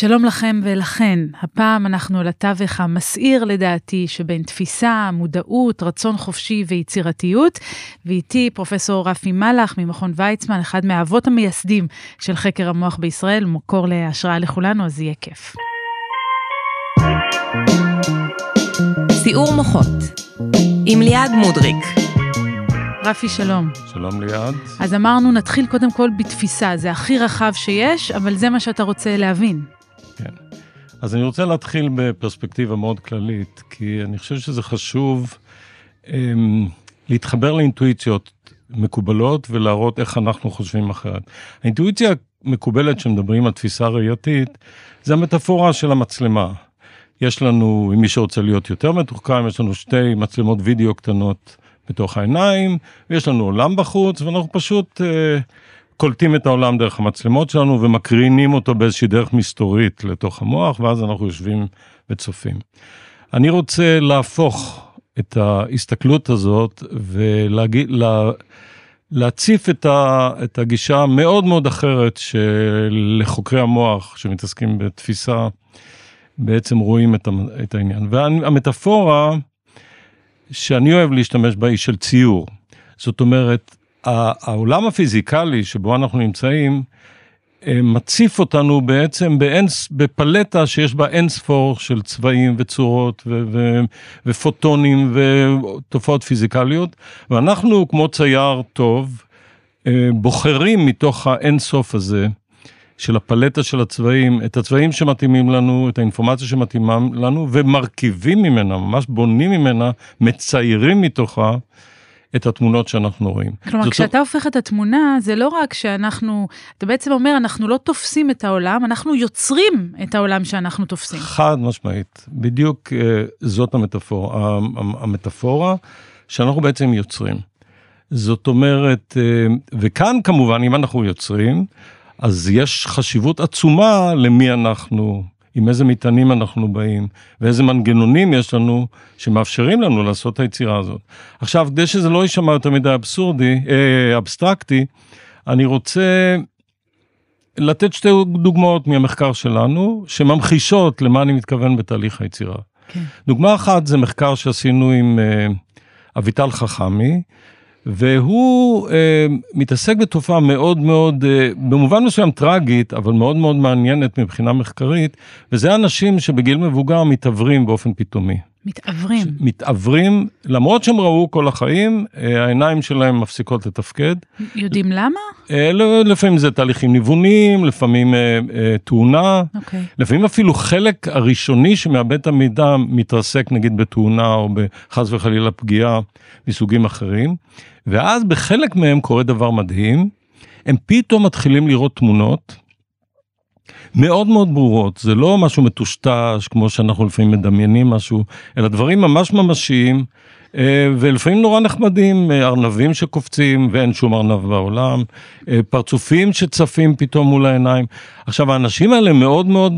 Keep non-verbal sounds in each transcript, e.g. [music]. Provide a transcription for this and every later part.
שלום לכם ולכן, הפעם אנחנו על התווך המסעיר לדעתי שבין תפיסה, מודעות, רצון חופשי ויצירתיות, ואיתי פרופסור רפי מלאך ממכון ויצמן, אחד מהאבות המייסדים של חקר המוח בישראל, מקור להשראה לכולנו, אז יהיה כיף. סיעור מוחות עם ליעד מודריק. רפי, שלום. שלום ליעד. אז אמרנו, נתחיל קודם כל בתפיסה, זה הכי רחב שיש, אבל זה מה שאתה רוצה להבין. כן. אז אני רוצה להתחיל בפרספקטיבה מאוד כללית, כי אני חושב שזה חשוב אמ, להתחבר לאינטואיציות מקובלות ולהראות איך אנחנו חושבים אחרת. האינטואיציה המקובלת שמדברים על תפיסה ראייתית, זה המטאפורה של המצלמה. יש לנו, אם מי שרוצה להיות יותר מתוחכם, יש לנו שתי מצלמות וידאו קטנות בתוך העיניים, ויש לנו עולם בחוץ, ואנחנו פשוט אה, קולטים את העולם דרך המצלמות שלנו ומקרינים אותו באיזושהי דרך מסתורית לתוך המוח, ואז אנחנו יושבים וצופים. אני רוצה להפוך את ההסתכלות הזאת ולהגיד, לה, את, ה, את הגישה המאוד מאוד אחרת שלחוקרי המוח שמתעסקים בתפיסה בעצם רואים את, את העניין. והמטאפורה שאני אוהב להשתמש בה היא של ציור. זאת אומרת, העולם הפיזיקלי שבו אנחנו נמצאים, אה, מציף אותנו בעצם באנס, בפלטה שיש בה אין ספור של צבעים וצורות ו- ו- ופוטונים ותופעות פיזיקליות, ואנחנו כמו צייר טוב, אה, בוחרים מתוך האין סוף הזה של הפלטה של הצבעים, את הצבעים שמתאימים לנו, את האינפורמציה שמתאימה לנו, ומרכיבים ממנה, ממש בונים ממנה, מציירים מתוכה. את התמונות שאנחנו רואים. כלומר, זאת כשאתה הופך את התמונה, זה לא רק שאנחנו, אתה בעצם אומר, אנחנו לא תופסים את העולם, אנחנו יוצרים את העולם שאנחנו תופסים. חד משמעית, בדיוק אה, זאת המטאפורה, המטאפורה שאנחנו בעצם יוצרים. זאת אומרת, אה, וכאן כמובן, אם אנחנו יוצרים, אז יש חשיבות עצומה למי אנחנו, עם איזה מטענים אנחנו באים, ואיזה מנגנונים יש לנו שמאפשרים לנו לעשות את היצירה הזאת. עכשיו, כדי שזה לא יישמע יותר מדי אבסורדי, אה, אבסטרקטי, אני רוצה לתת שתי דוגמאות מהמחקר שלנו, שממחישות למה אני מתכוון בתהליך היצירה. כן. דוגמה אחת זה מחקר שעשינו עם אה, אביטל חכמי, והוא אה, מתעסק בתופעה מאוד מאוד, אה, במובן מסוים טרגית, אבל מאוד מאוד מעניינת מבחינה מחקרית, וזה אנשים שבגיל מבוגר מתעוורים באופן פתאומי. מתעוורים. מתעוורים, למרות שהם ראו כל החיים, אה, העיניים שלהם מפסיקות לתפקד. יודעים למה? אה, לפעמים זה תהליכים ניוונים, לפעמים אה, תאונה, okay. אוקיי. לפעמים אפילו חלק הראשוני שמאבד את המידע מתרסק נגיד בתאונה או בחס וחלילה פגיעה מסוגים אחרים. ואז בחלק מהם קורה דבר מדהים, הם פתאום מתחילים לראות תמונות. מאוד מאוד ברורות, זה לא משהו מטושטש כמו שאנחנו לפעמים מדמיינים משהו, אלא דברים ממש ממשיים ולפעמים נורא נחמדים, אה, ארנבים שקופצים ואין שום ארנב בעולם, אה, פרצופים שצפים פתאום מול העיניים. עכשיו האנשים האלה מאוד מאוד,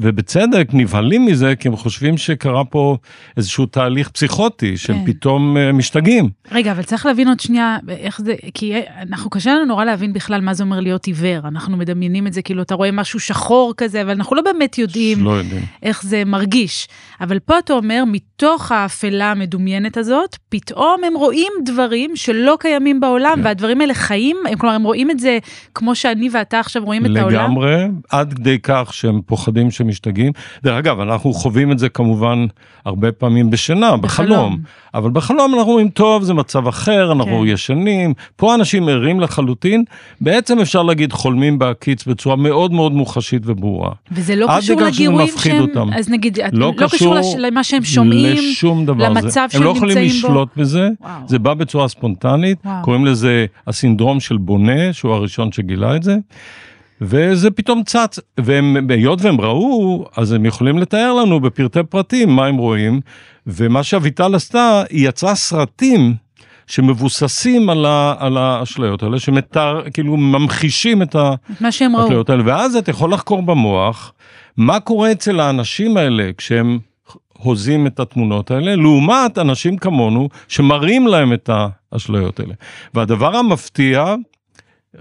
ובצדק, נבהלים מזה, כי הם חושבים שקרה פה איזשהו תהליך פסיכוטי, שהם כן. פתאום משתגעים. רגע, אבל צריך להבין עוד שנייה איך זה, כי אנחנו קשה לנו נורא להבין בכלל מה זה אומר להיות עיוור. אנחנו מדמיינים את זה כאילו אתה רואה משהו שחור כזה, אבל אנחנו לא באמת יודעים, לא יודעים. איך זה מרגיש. אבל פה אתה אומר, מתוך האפלה המדומיינת הזאת, פתאום הם רואים דברים שלא קיימים בעולם, כן. והדברים האלה חיים, הם, כלומר, הם רואים את זה כמו שאני ואתה עכשיו רואים לגמרי, את העולם. לגמרי, עד כדי כך שהם פוחדים שהם משתגעים. דרך אגב, אנחנו חווים את זה כמובן הרבה פעמים בשינה, בחלום. בחלום. אבל בחלום אנחנו אומרים, טוב, זה מצב אחר, אנחנו כן. ישנים. פה אנשים ערים לחלוטין, בעצם אפשר להגיד חולמים בהקיץ בצורה מאוד מאוד מוחשית וברורה. וזה לא קשור לגירויים שהם, אותם. אז נגיד, לא, לא קשור למה שהם שומעים, לשום דבר. למצב שהם נמצאים בו. הם לא יכולים לשלוט בזה, וואו. זה בא בצורה ספונטנית, וואו. קוראים לזה הסינדרום של בונה, שהוא הראשון שגילה את זה. וזה פתאום צץ, והיות והם ראו, אז הם יכולים לתאר לנו בפרטי פרטים מה הם רואים, ומה שאביטל עשתה, היא יצרה סרטים שמבוססים על, ה, על האשליות האלה, שמתאר, כאילו ממחישים את האשליות האלה, ואז אתה יכול לחקור במוח מה קורה אצל האנשים האלה כשהם הוזים את התמונות האלה, לעומת אנשים כמונו שמראים להם את האשליות האלה. והדבר המפתיע,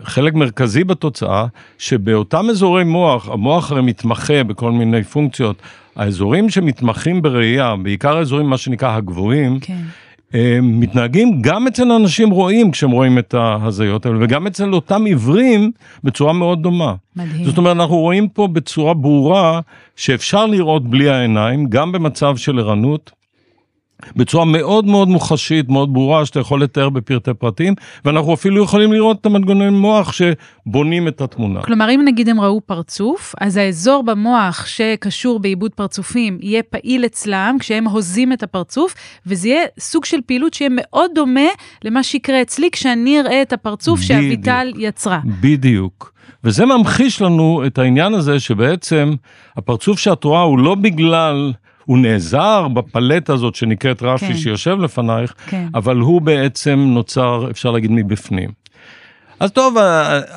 חלק מרכזי בתוצאה, שבאותם אזורי מוח, המוח הרי מתמחה בכל מיני פונקציות, האזורים שמתמחים בראייה, בעיקר האזורים מה שנקרא הגבוהים, כן. מתנהגים גם אצל אנשים רואים כשהם רואים את ההזיות האלה, וגם אצל אותם עיוורים בצורה מאוד דומה. מדהים. זאת אומרת, אנחנו רואים פה בצורה ברורה שאפשר לראות בלי העיניים, גם במצב של ערנות, בצורה מאוד מאוד מוחשית, מאוד ברורה, שאתה יכול לתאר בפרטי פרטים, ואנחנו אפילו יכולים לראות את המנגנוני מוח שבונים את התמונה. כלומר, אם נגיד הם ראו פרצוף, אז האזור במוח שקשור בעיבוד פרצופים יהיה פעיל אצלם כשהם הוזים את הפרצוף, וזה יהיה סוג של פעילות שיהיה מאוד דומה למה שיקרה אצלי כשאני אראה את הפרצוף בדיוק. שאביטל יצרה. בדיוק. וזה ממחיש לנו את העניין הזה שבעצם הפרצוף שאת רואה הוא לא בגלל, הוא נעזר בפלטה הזאת שנקראת רפי כן. שיושב לפנייך, כן. אבל הוא בעצם נוצר, אפשר להגיד, מבפנים. אז טוב,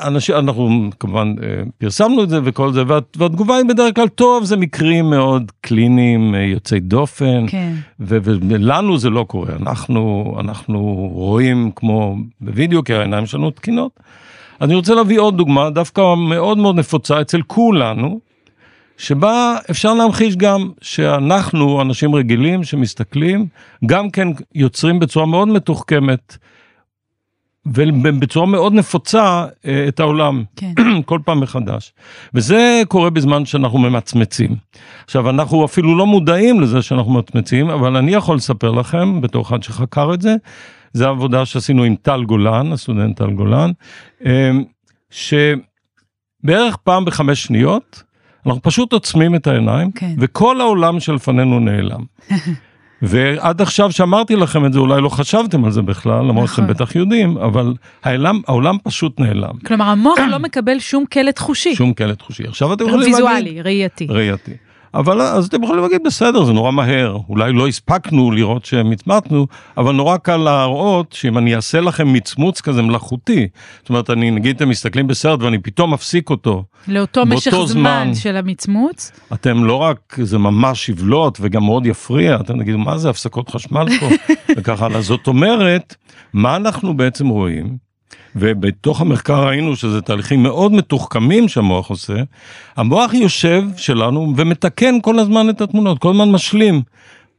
אנשים, אנחנו כמובן אה, פרסמנו את זה וכל זה, וה- והתגובה היא בדרך כלל, טוב, זה מקרים מאוד קליניים, אה, יוצאי דופן, כן. ו- ולנו זה לא קורה, אנחנו, אנחנו רואים כמו בווידאו, כי העיניים שלנו תקינות. אני רוצה להביא עוד דוגמה, דווקא מאוד מאוד נפוצה אצל כולנו, שבה אפשר להמחיש גם שאנחנו, אנשים רגילים שמסתכלים, גם כן יוצרים בצורה מאוד מתוחכמת, ובצורה מאוד נפוצה אה, את העולם. כן. [clears throat] כל פעם מחדש. וזה קורה בזמן שאנחנו ממצמצים. עכשיו, אנחנו אפילו לא מודעים לזה שאנחנו ממצמצים, אבל אני יכול לספר לכם, בתור אחד שחקר את זה, זה עבודה שעשינו עם טל גולן, הסטודנט טל גולן, אה, שבערך פעם בחמש שניות, אנחנו פשוט עוצמים את העיניים, כן. וכל העולם שלפנינו נעלם. [laughs] ועד עכשיו שאמרתי לכם את זה, אולי לא חשבתם על זה בכלל, למרות נכון. שאתם בטח יודעים, אבל העולם, העולם פשוט נעלם. כלומר, המוח לא מקבל שום קלט חושי. שום קלט חושי. עכשיו אתם יכולים להגיד... ויזואלי, ראייתי. ראייתי. אבל אז אתם יכולים להגיד בסדר זה נורא מהר אולי לא הספקנו לראות שמצמצנו אבל נורא קל להראות שאם אני אעשה לכם מצמוץ כזה מלאכותי זאת אומרת אני נגיד אתם מסתכלים בסרט ואני פתאום מפסיק אותו לאותו משך זמן זמן. של המצמוץ. אתם לא רק זה ממש יבלוט וגם מאוד יפריע אתם תגידו מה זה הפסקות חשמל פה [laughs] וככה הלאה זאת אומרת מה אנחנו בעצם רואים. ובתוך המחקר ראינו שזה תהליכים מאוד מתוחכמים שהמוח עושה. המוח יושב שלנו ומתקן כל הזמן את התמונות, כל הזמן משלים.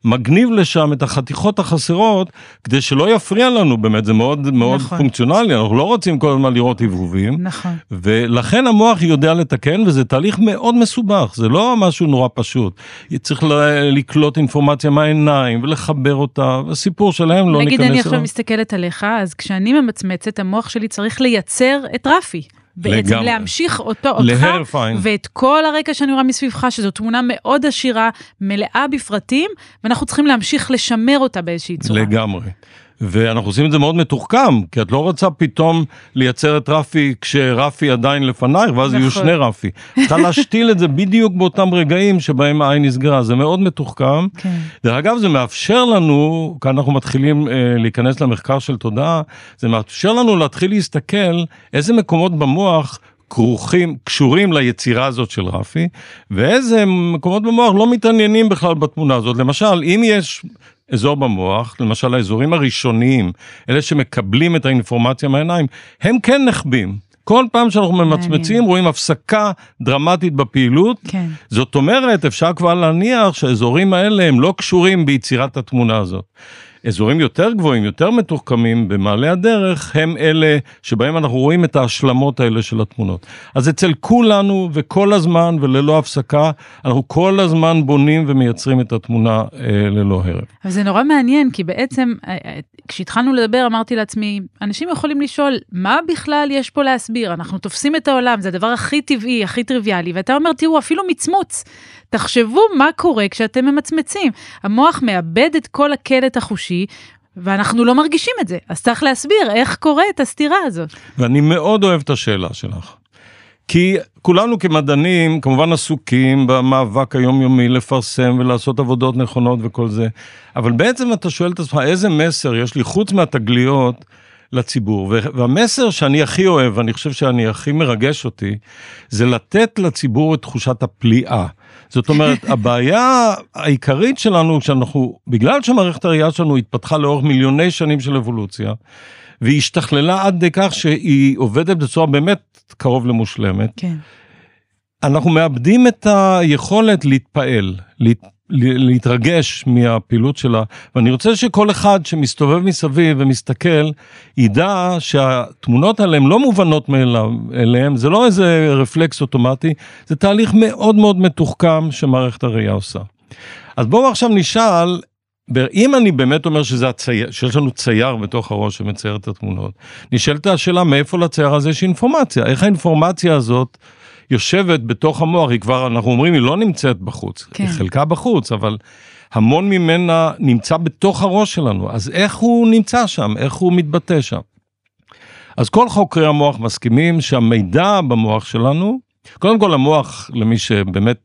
מגניב לשם את החתיכות החסרות כדי שלא יפריע לנו באמת זה מאוד מאוד נכון. פונקציונלי אנחנו לא רוצים כל הזמן לראות הבהובים נכון. ולכן המוח יודע לתקן וזה תהליך מאוד מסובך זה לא משהו נורא פשוט צריך לקלוט אינפורמציה מהעיניים ולחבר אותה הסיפור שלהם לא נגיד ניכנס אני עכשיו. מסתכלת עליך, אז כשאני ממצמצת, המוח שלי צריך לייצר את רפי. בעצם לגמרי. להמשיך אותו, אותך. ואת כל הרקע שאני רואה מסביבך, שזו תמונה מאוד עשירה, מלאה בפרטים, ואנחנו צריכים להמשיך לשמר אותה באיזושהי צורה. לגמרי. ואנחנו עושים את זה מאוד מתוחכם, כי את לא רוצה פתאום לייצר את רפי כשרפי עדיין לפנייך, ואז יהיו נכון. שני רפי. צריכה [laughs] להשתיל את זה בדיוק באותם רגעים שבהם העין נסגרה, זה מאוד מתוחכם. כן. דרך אגב, זה מאפשר לנו, כאן אנחנו מתחילים אה, להיכנס למחקר של תודעה, זה מאפשר לנו להתחיל להסתכל איזה מקומות במוח כרוכים, קשורים ליצירה הזאת של רפי, ואיזה מקומות במוח לא מתעניינים בכלל בתמונה הזאת. למשל, אם יש אזור במוח, למשל האזורים הראשוניים, אלה שמקבלים את האינפורמציה מהעיניים, הם כן נחבים. כל פעם שאנחנו ממצמצים. רואים הפסקה דרמטית בפעילות, כן. זאת אומרת, אפשר כבר להניח שהאזורים האלה הם לא קשורים ביצירת התמונה הזאת. אזורים יותר גבוהים, יותר מתוחכמים במעלה הדרך, הם אלה שבהם אנחנו רואים את ההשלמות האלה של התמונות. אז אצל כולנו וכל הזמן וללא הפסקה, אנחנו כל הזמן בונים ומייצרים את התמונה אה, ללא הרף. אבל זה נורא מעניין, כי בעצם אה, אה, כשהתחלנו לדבר אמרתי לעצמי, אנשים יכולים לשאול, מה בכלל יש פה להסביר? אנחנו תופסים את העולם, זה הדבר הכי טבעי, הכי טריוויאלי, ואתה אומר, תראו, אפילו מצמוץ. תחשבו מה קורה כשאתם ממצמצים. המוח מאבד את כל הקלט החושי, ואנחנו לא מרגישים את זה. אז צריך להסביר איך קורית הסתירה הזאת. ואני מאוד אוהב את השאלה שלך. כי כולנו כמדענים כמובן עסוקים במאבק היומיומי לפרסם ולעשות עבודות נכונות וכל זה, אבל בעצם אתה שואל את עצמך איזה מסר יש לי חוץ מהתגליות לציבור, והמסר שאני הכי אוהב, ואני חושב שאני הכי מרגש אותי, זה לתת לציבור את תחושת הפליאה. זאת אומרת, [laughs] הבעיה העיקרית שלנו, שאנחנו, בגלל שמערכת הראייה שלנו התפתחה לאורך מיליוני שנים של אבולוציה, והיא השתכללה עד כדי כך שהיא עובדת בצורה באמת קרוב למושלמת. כן. אנחנו מאבדים את היכולת להתפעל, להת... להתרגש מהפעילות שלה, ואני רוצה שכל אחד שמסתובב מסביב ומסתכל, ידע שהתמונות האלה הן לא מובנות מאליהן, זה לא איזה רפלקס אוטומטי, זה תהליך מאוד מאוד מתוחכם שמערכת הראייה עושה. אז בואו עכשיו נשאל, אם אני באמת אומר שזה הצייר, שיש לנו צייר בתוך הראש שמצייר את התמונות, נשאלת השאלה מאיפה לצייר הזה יש אינפורמציה, איך האינפורמציה הזאת יושבת בתוך המוח, היא כבר, אנחנו אומרים, היא לא נמצאת בחוץ, כן. היא חלקה בחוץ, אבל המון ממנה נמצא בתוך הראש שלנו, אז איך הוא נמצא שם, איך הוא מתבטא שם. אז כל חוקרי המוח מסכימים שהמידע במוח שלנו, קודם כל המוח, למי שבאמת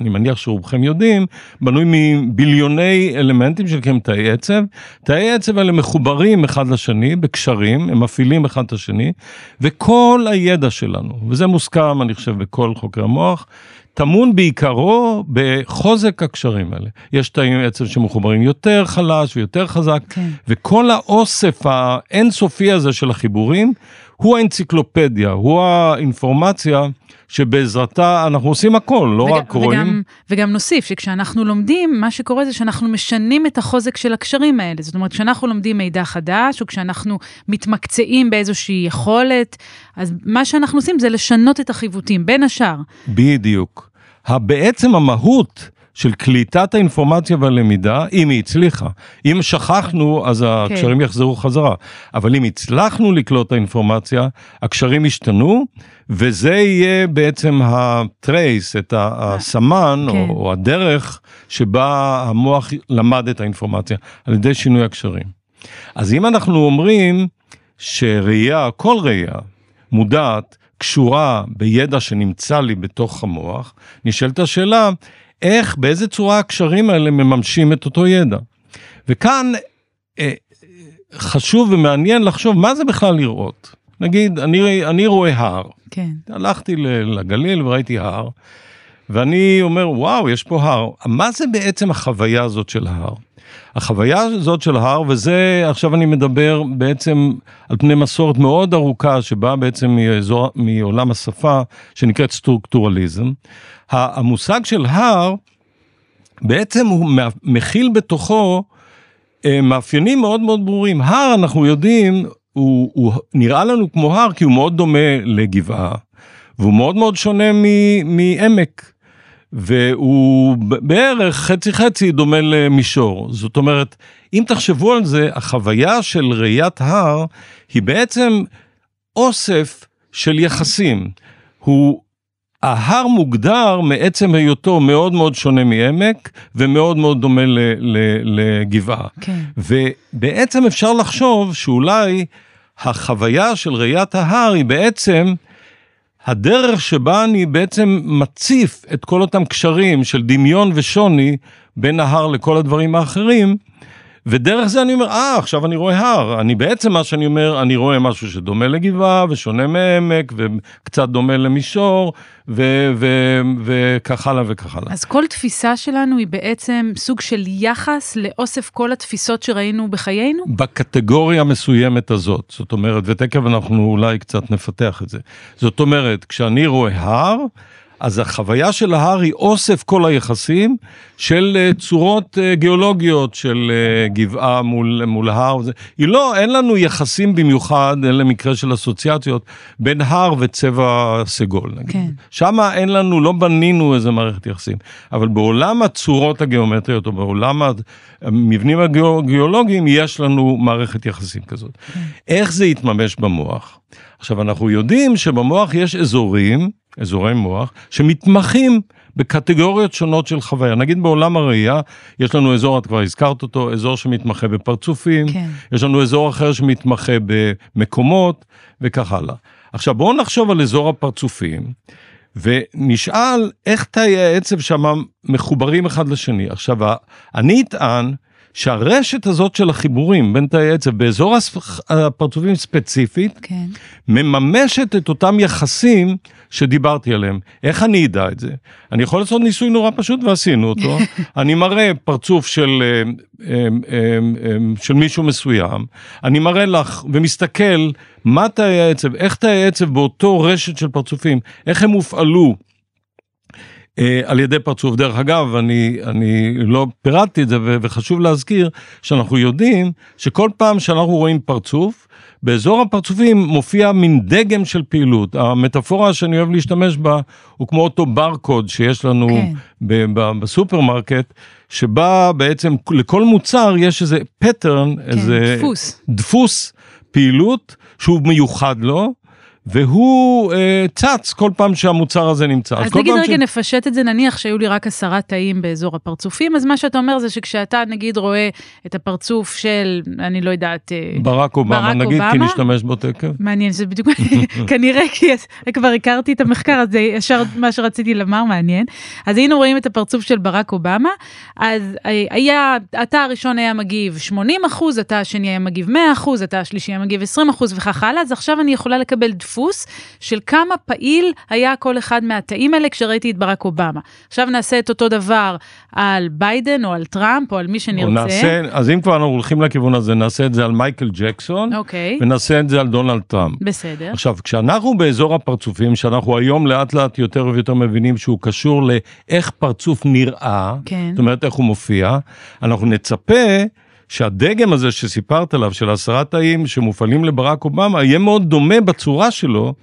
אני מניח שרובכם יודעים, בנוי מביליוני אלמנטים שנקראים תאי עצב. תאי עצב האלה מחוברים אחד לשני בקשרים, הם מפעילים אחד את השני, וכל הידע שלנו, וזה מוסכם, אני חושב, בכל חוקרי המוח, טמון בעיקרו בחוזק הקשרים האלה. יש תאים עצב שמחוברים יותר חלש ויותר חזק, כן. וכל האוסף האינסופי הזה של החיבורים הוא האנציקלופדיה, הוא האינפורמציה שבעזרתה אנחנו עושים הכל, לא וג, רק רואים. וגם, וגם נוסיף שכשאנחנו לומדים, מה שקורה זה שאנחנו משנים את החוזק של הקשרים האלה. זאת אומרת, כשאנחנו לומדים מידע חדש, או כשאנחנו מתמקצעים באיזושהי יכולת, אז מה שאנחנו עושים זה לשנות את החיווטים, בין השאר. בדיוק. בעצם המהות של קליטת האינפורמציה והלמידה, אם היא הצליחה. אם שכחנו, אז הקשרים כן. יחזרו חזרה. אבל אם הצלחנו לקלוט את האינפורמציה, הקשרים ישתנו, וזה יהיה בעצם הטרייס, את הסמן, כן. או, או הדרך שבה המוח למד את האינפורמציה, על ידי שינוי הקשרים. אז אם אנחנו אומרים שראייה, כל ראייה, מודעת, קשורה בידע שנמצא לי בתוך המוח, נשאלת השאלה, איך, באיזה צורה הקשרים האלה מממשים את אותו ידע. וכאן אה, חשוב ומעניין לחשוב מה זה בכלל לראות. נגיד, אני, אני רואה הר. כן. הלכתי לגליל וראיתי הר, ואני אומר, וואו, יש פה הר. מה זה בעצם החוויה הזאת של ההר? החוויה הזאת של ההר, וזה, עכשיו אני מדבר בעצם על פני מסורת מאוד ארוכה, שבאה בעצם מאזור, מעולם השפה, שנקראת סטרוקטורליזם. המושג של הר, בעצם הוא מכיל בתוכו אה, מאפיינים מאוד מאוד ברורים. הר, אנחנו יודעים, הוא, הוא נראה לנו כמו הר כי הוא מאוד דומה לגבעה, והוא מאוד מאוד שונה מעמק. והוא בערך חצי חצי דומה למישור. זאת אומרת, אם תחשבו על זה, החוויה של ראיית הר היא בעצם אוסף של יחסים. הוא, ההר מוגדר מעצם היותו מאוד מאוד שונה מעמק ומאוד מאוד דומה לגבעה. כן. ובעצם אפשר לחשוב שאולי החוויה של ראיית ההר היא בעצם הדרך שבה אני בעצם מציף את כל אותם קשרים של דמיון ושוני בין ההר לכל הדברים האחרים, ודרך זה אני אומר, אה, עכשיו אני רואה הר. אני בעצם, מה שאני אומר, אני רואה משהו שדומה לגבעה ושונה מעמק וקצת דומה למישור, וכך הלאה וכך הלאה. אז כל תפיסה שלנו היא בעצם סוג של יחס לאוסף כל התפיסות שראינו בחיינו? בקטגוריה המסוימת הזאת. זאת אומרת, ותכף אנחנו אולי קצת נפתח את זה. זאת אומרת, כשאני רואה הר, אז החוויה של ההר היא אוסף כל היחסים של אה, צורות אה, גיאולוגיות של אה, גבעה מול, מול הר. היא לא, אין לנו יחסים במיוחד, אין למקרה של אסוציאציות, בין הר וצבע סגול. כן. שם אין לנו, לא בנינו איזה מערכת יחסים. אבל בעולם הצורות הגיאומטריות, או בעולם המבנים הגיאולוגיים, יש לנו מערכת יחסים כזאת. כן. איך זה יתממש במוח? עכשיו, אנחנו יודעים שבמוח יש אזורים, אזורי מוח, שמתמחים בקטגוריות שונות של חוויה. נגיד בעולם הראייה, יש לנו אזור, את כבר הזכרת אותו, אזור שמתמחה בפרצופים, כן. יש לנו אזור אחר שמתמחה במקומות, וכך הלאה. עכשיו בואו נחשוב על אזור הפרצופים, ונשאל איך תאי העצב שם מחוברים אחד לשני. עכשיו, אני אטען שהרשת הזאת של החיבורים בין תאי עצב באזור הפרצופים ספציפית, כן. מממשת את אותם יחסים שדיברתי עליהם. איך אני אדע את זה? אני יכול לעשות ניסוי נורא פשוט ועשינו אותו. [laughs] אני מראה פרצוף של, אה, אה, אה, של מישהו מסוים, אני מראה לך ומסתכל מה תאי העצב, איך תאי העצב באותו רשת של פרצופים, איך הם הופעלו. אה, על ידי פרצוף. דרך אגב, אני, אני לא פירטתי את זה וחשוב להזכיר שאנחנו יודעים שכל פעם שאנחנו רואים פרצוף, באזור הפרצופים מופיע מין דגם של פעילות. המטאפורה שאני אוהב להשתמש בה הוא כמו אותו ברקוד שיש לנו כן. ב- ב- בסופרמרקט, שבה בעצם לכל מוצר יש איזה pattern, כן, איזה דפוס. דפוס פעילות שהוא מיוחד לו. והוא אה, צץ כל פעם שהמוצר הזה נמצא. אז כל נגיד רגע נפשט את זה, נניח שהיו לי רק עשרה תאים באזור הפרצופים, אז מה שאתה אומר זה שכשאתה נגיד רואה את הפרצוף של, אני לא יודעת, אה, ברק אובמה, ברק נגיד, כי אובמה? נשתמש בו תקף. מעניין, זה בדיוק, [laughs] כנראה כי כבר הכרתי את המחקר, אז זה ישר מה שרציתי לומר, מעניין. אז היינו רואים את הפרצוף של ברק אובמה, אז אה, היה, התא הראשון היה מגיב 80 אחוז, התא השני היה מגיב 100 אחוז, התא השלישי היה מגיב 20 אחוז וכך הלאה, אז עכשיו אני יכולה לקבל דפוס של כמה פעיל היה כל אחד מהתאים האלה כשראיתי את ברק אובמה. עכשיו נעשה את אותו דבר על ביידן או על טראמפ או על מי שנרצה. נעשה, אז אם כבר אנחנו הולכים לכיוון הזה, נעשה את זה על מייקל ג'קסון, אוקיי, ונעשה את זה על דונלד טראמפ. בסדר. עכשיו, כשאנחנו באזור הפרצופים, שאנחנו היום לאט לאט יותר ויותר מבינים שהוא קשור לאיך פרצוף נראה, כן. זאת אומרת איך הוא מופיע, אנחנו נצפה שהדגם הזה שסיפרת עליו, של עשרה תאים שמופעלים לברק אובמה, יהיה מאוד דומה בצורה שלו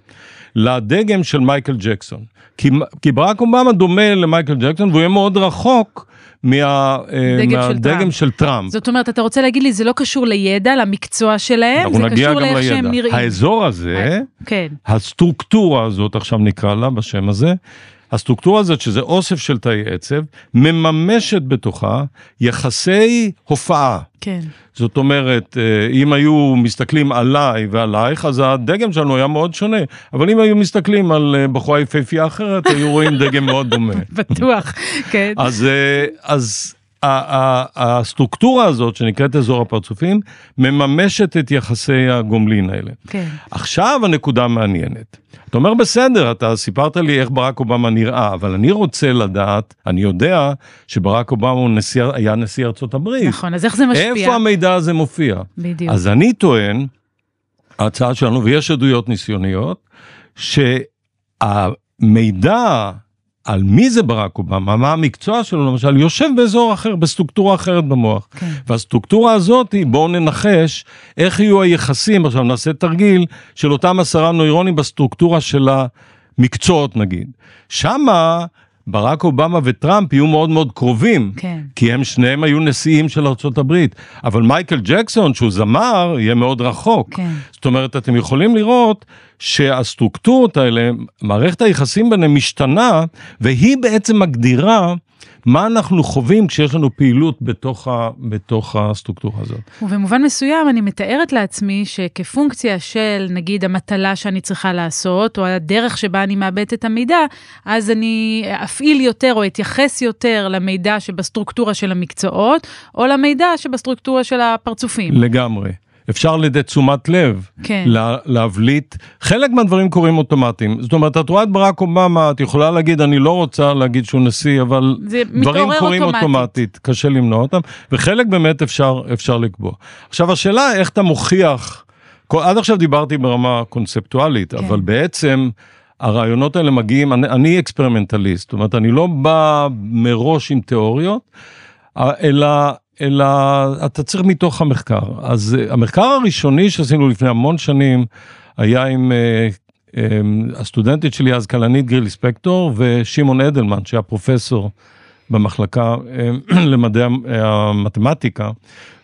לדגם של מייקל ג'קסון. כי, כי ברק אובמה דומה למייקל ג'קסון והוא יהיה מאוד רחוק מה, אה, דגם של מהדגם טראמפ. של טראמפ. זאת אומרת, אתה רוצה להגיד לי, זה לא קשור לידע, למקצוע שלהם, זה קשור לאיך שהם. נראים. האזור הזה, כן, הסטרוקטורה הזאת, עכשיו נקרא לה בשם הזה, הסטרוקטורה הזאת, שזה אוסף של תאי עצב, מממשת בתוכה יחסי הופעה. כן. זאת אומרת, אה, אם היו מסתכלים עליי ועלייך, אז הדגם שלנו היה מאוד שונה. אבל אם היו מסתכלים על אה, בחורה יפהפייה אחרת, היו רואים דגם מאוד דומה. [laughs] בטוח, כן. אז, אה, אז הסטרוקטורה הזאת, שנקראת אזור הפרצופים, מממשת את יחסי הגומלין האלה. כן. עכשיו הנקודה המעניינת. אתה אומר בסדר, אתה סיפרת לי איך ברק אובמה נראה, אבל אני רוצה לדעת, אני יודע שברק אובמה הוא נשיא, היה נשיא ארצות הברית. נכון, אז איך זה משפיע? איפה המידע הזה מופיע? בדיוק. אז אני טוען, ההצעה שלנו, ויש עדויות ניסיוניות, שהמידע על מי זה ברק אובמה, מה המקצוע שלו למשל, יושב באזור אחר, בסטרוקטורה אחרת במוח. כן. והסטרוקטורה הזאת, בואו ננחש איך יהיו היחסים, עכשיו נעשה תרגיל של אותם עשרה נוירונים בסטרוקטורה של המקצועות נגיד. שמה ברק אובמה וטראמפ יהיו מאוד מאוד קרובים, כן. כי הם שניהם היו נשיאים של הברית. אבל מייקל ג'קסון, שהוא זמר, יהיה מאוד רחוק. כן. זאת אומרת, אתם יכולים לראות שהסטרוקטורות האלה, מערכת היחסים ביניהם משתנה, והיא בעצם מגדירה מה אנחנו חווים כשיש לנו פעילות בתוך, ה, בתוך הסטרוקטורה הזאת. ובמובן מסוים אני מתארת לעצמי שכפונקציה של נגיד המטלה שאני צריכה לעשות, או הדרך שבה אני מאבדת את המידע, אז אני אפעיל יותר או אתייחס יותר למידע שבסטרוקטורה של המקצועות, או למידע שבסטרוקטורה של הפרצופים. לגמרי. אפשר על ידי תשומת לב כן. לה, להבליט. חלק מהדברים קורים אוטומטיים. זאת אומרת, את רואה את ברק אובמה, את יכולה להגיד, אני לא רוצה להגיד שהוא נשיא, אבל דברים קורים אוטומטית. אוטומטית, קשה למנוע אותם, וחלק באמת אפשר, אפשר לקבוע. עכשיו, השאלה איך אתה מוכיח, עד עכשיו דיברתי ברמה קונספטואלית, כן. אבל בעצם... הרעיונות האלה מגיעים, אני, אני experimentalist, זאת אומרת, אני לא בא מראש עם תיאוריות, אלא, אלא אתה צריך מתוך המחקר. אז אה, המחקר הראשוני שעשינו לפני המון שנים, היה עם אה, אה, הסטודנטית שלי אז, כלנית גריל ספקטור, ושמעון אדלמן, שהיה פרופסור במחלקה אה, [clears throat] למדעי המתמטיקה,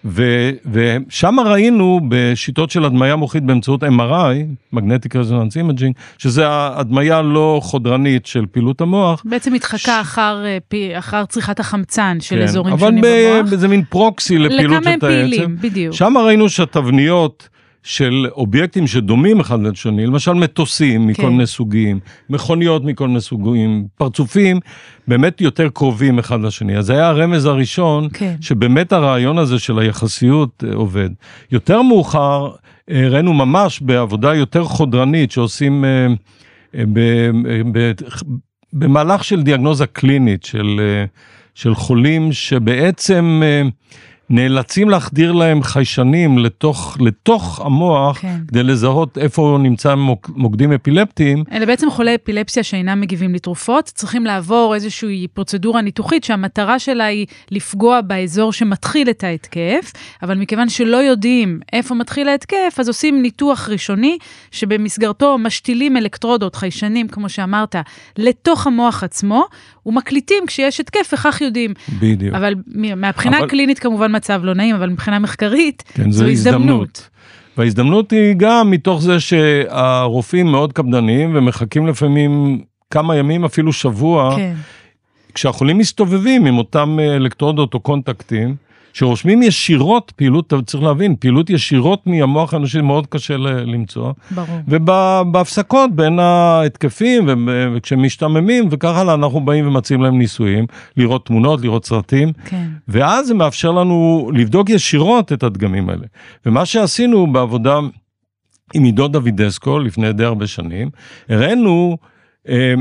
ו- ושם ראינו בשיטות של הדמיה מוחית באמצעות MRI, Magnetic Resonance Imaging, שזה ההדמיה לא חודרנית של פעילות המוח. בעצם התחקה אחר, אה, אחר צריכת החמצן של כן, אזורים אבל שונים ב- במוח. זה מין פרוקסי לפעילות לכמה של הם תאי עצב. פעילים, בדיוק. שם ראינו שהתבניות של אובייקטים שדומים אחד לשני, למשל מטוסים מכל כן. מיני סוגים, מכוניות מכל מיני סוגים, פרצופים באמת יותר קרובים אחד לשני. אז זה היה הרמז הראשון, כן. שבאמת הרעיון הזה של היחסיות אה, עובד. יותר מאוחר הראינו ממש בעבודה יותר חודרנית שעושים אה, אה, ב, ב, במהלך של דיאגנוזה קלינית של, של חולים שבעצם נאלצים להחדיר להם חיישנים לתוך, לתוך המוח כן. כדי לזהות איפה נמצא מוק, מוקדים אפילפטיים. אלה בעצם חולי אפילפסיה שאינם מגיבים לתרופות, צריכים לעבור איזושהי פרוצדורה ניתוחית שהמטרה שלה היא לפגוע באזור שמתחיל את ההתקף, אבל מכיוון שלא יודעים איפה מתחיל ההתקף, אז עושים ניתוח ראשוני, שבמסגרתו משתילים אלקטרודות, חיישנים, כמו שאמרת, לתוך המוח עצמו, ומקליטים כשיש התקף, וכך יודעים. בדיוק. אבל מהבחינה אבל- הקלינית כמובן מצב לא נעים, אבל מבחינה מחקרית, כן, זו הזדמנות. וההזדמנות היא גם מתוך זה שהרופאים מאוד קפדניים ומחכים לפעמים כמה ימים, אפילו שבוע, כן, כשהחולים מסתובבים עם אותם אה, אלקטרודות או קונטקטים, שרושמים ישירות פעילות, צריך להבין, פעילות ישירות מהמוח האנושי מאוד קשה למצוא. ברור. ובהפסקות בין ההתקפים ו- וכשהם משתעממים וכך הלאה, אנחנו באים ומציעים להם ניסויים, לראות תמונות, לראות סרטים. כן, ואז זה מאפשר לנו לבדוק ישירות את הדגמים האלה. ומה שעשינו בעבודה עם עידו דוידסקו לפני די הרבה שנים, הראינו אה,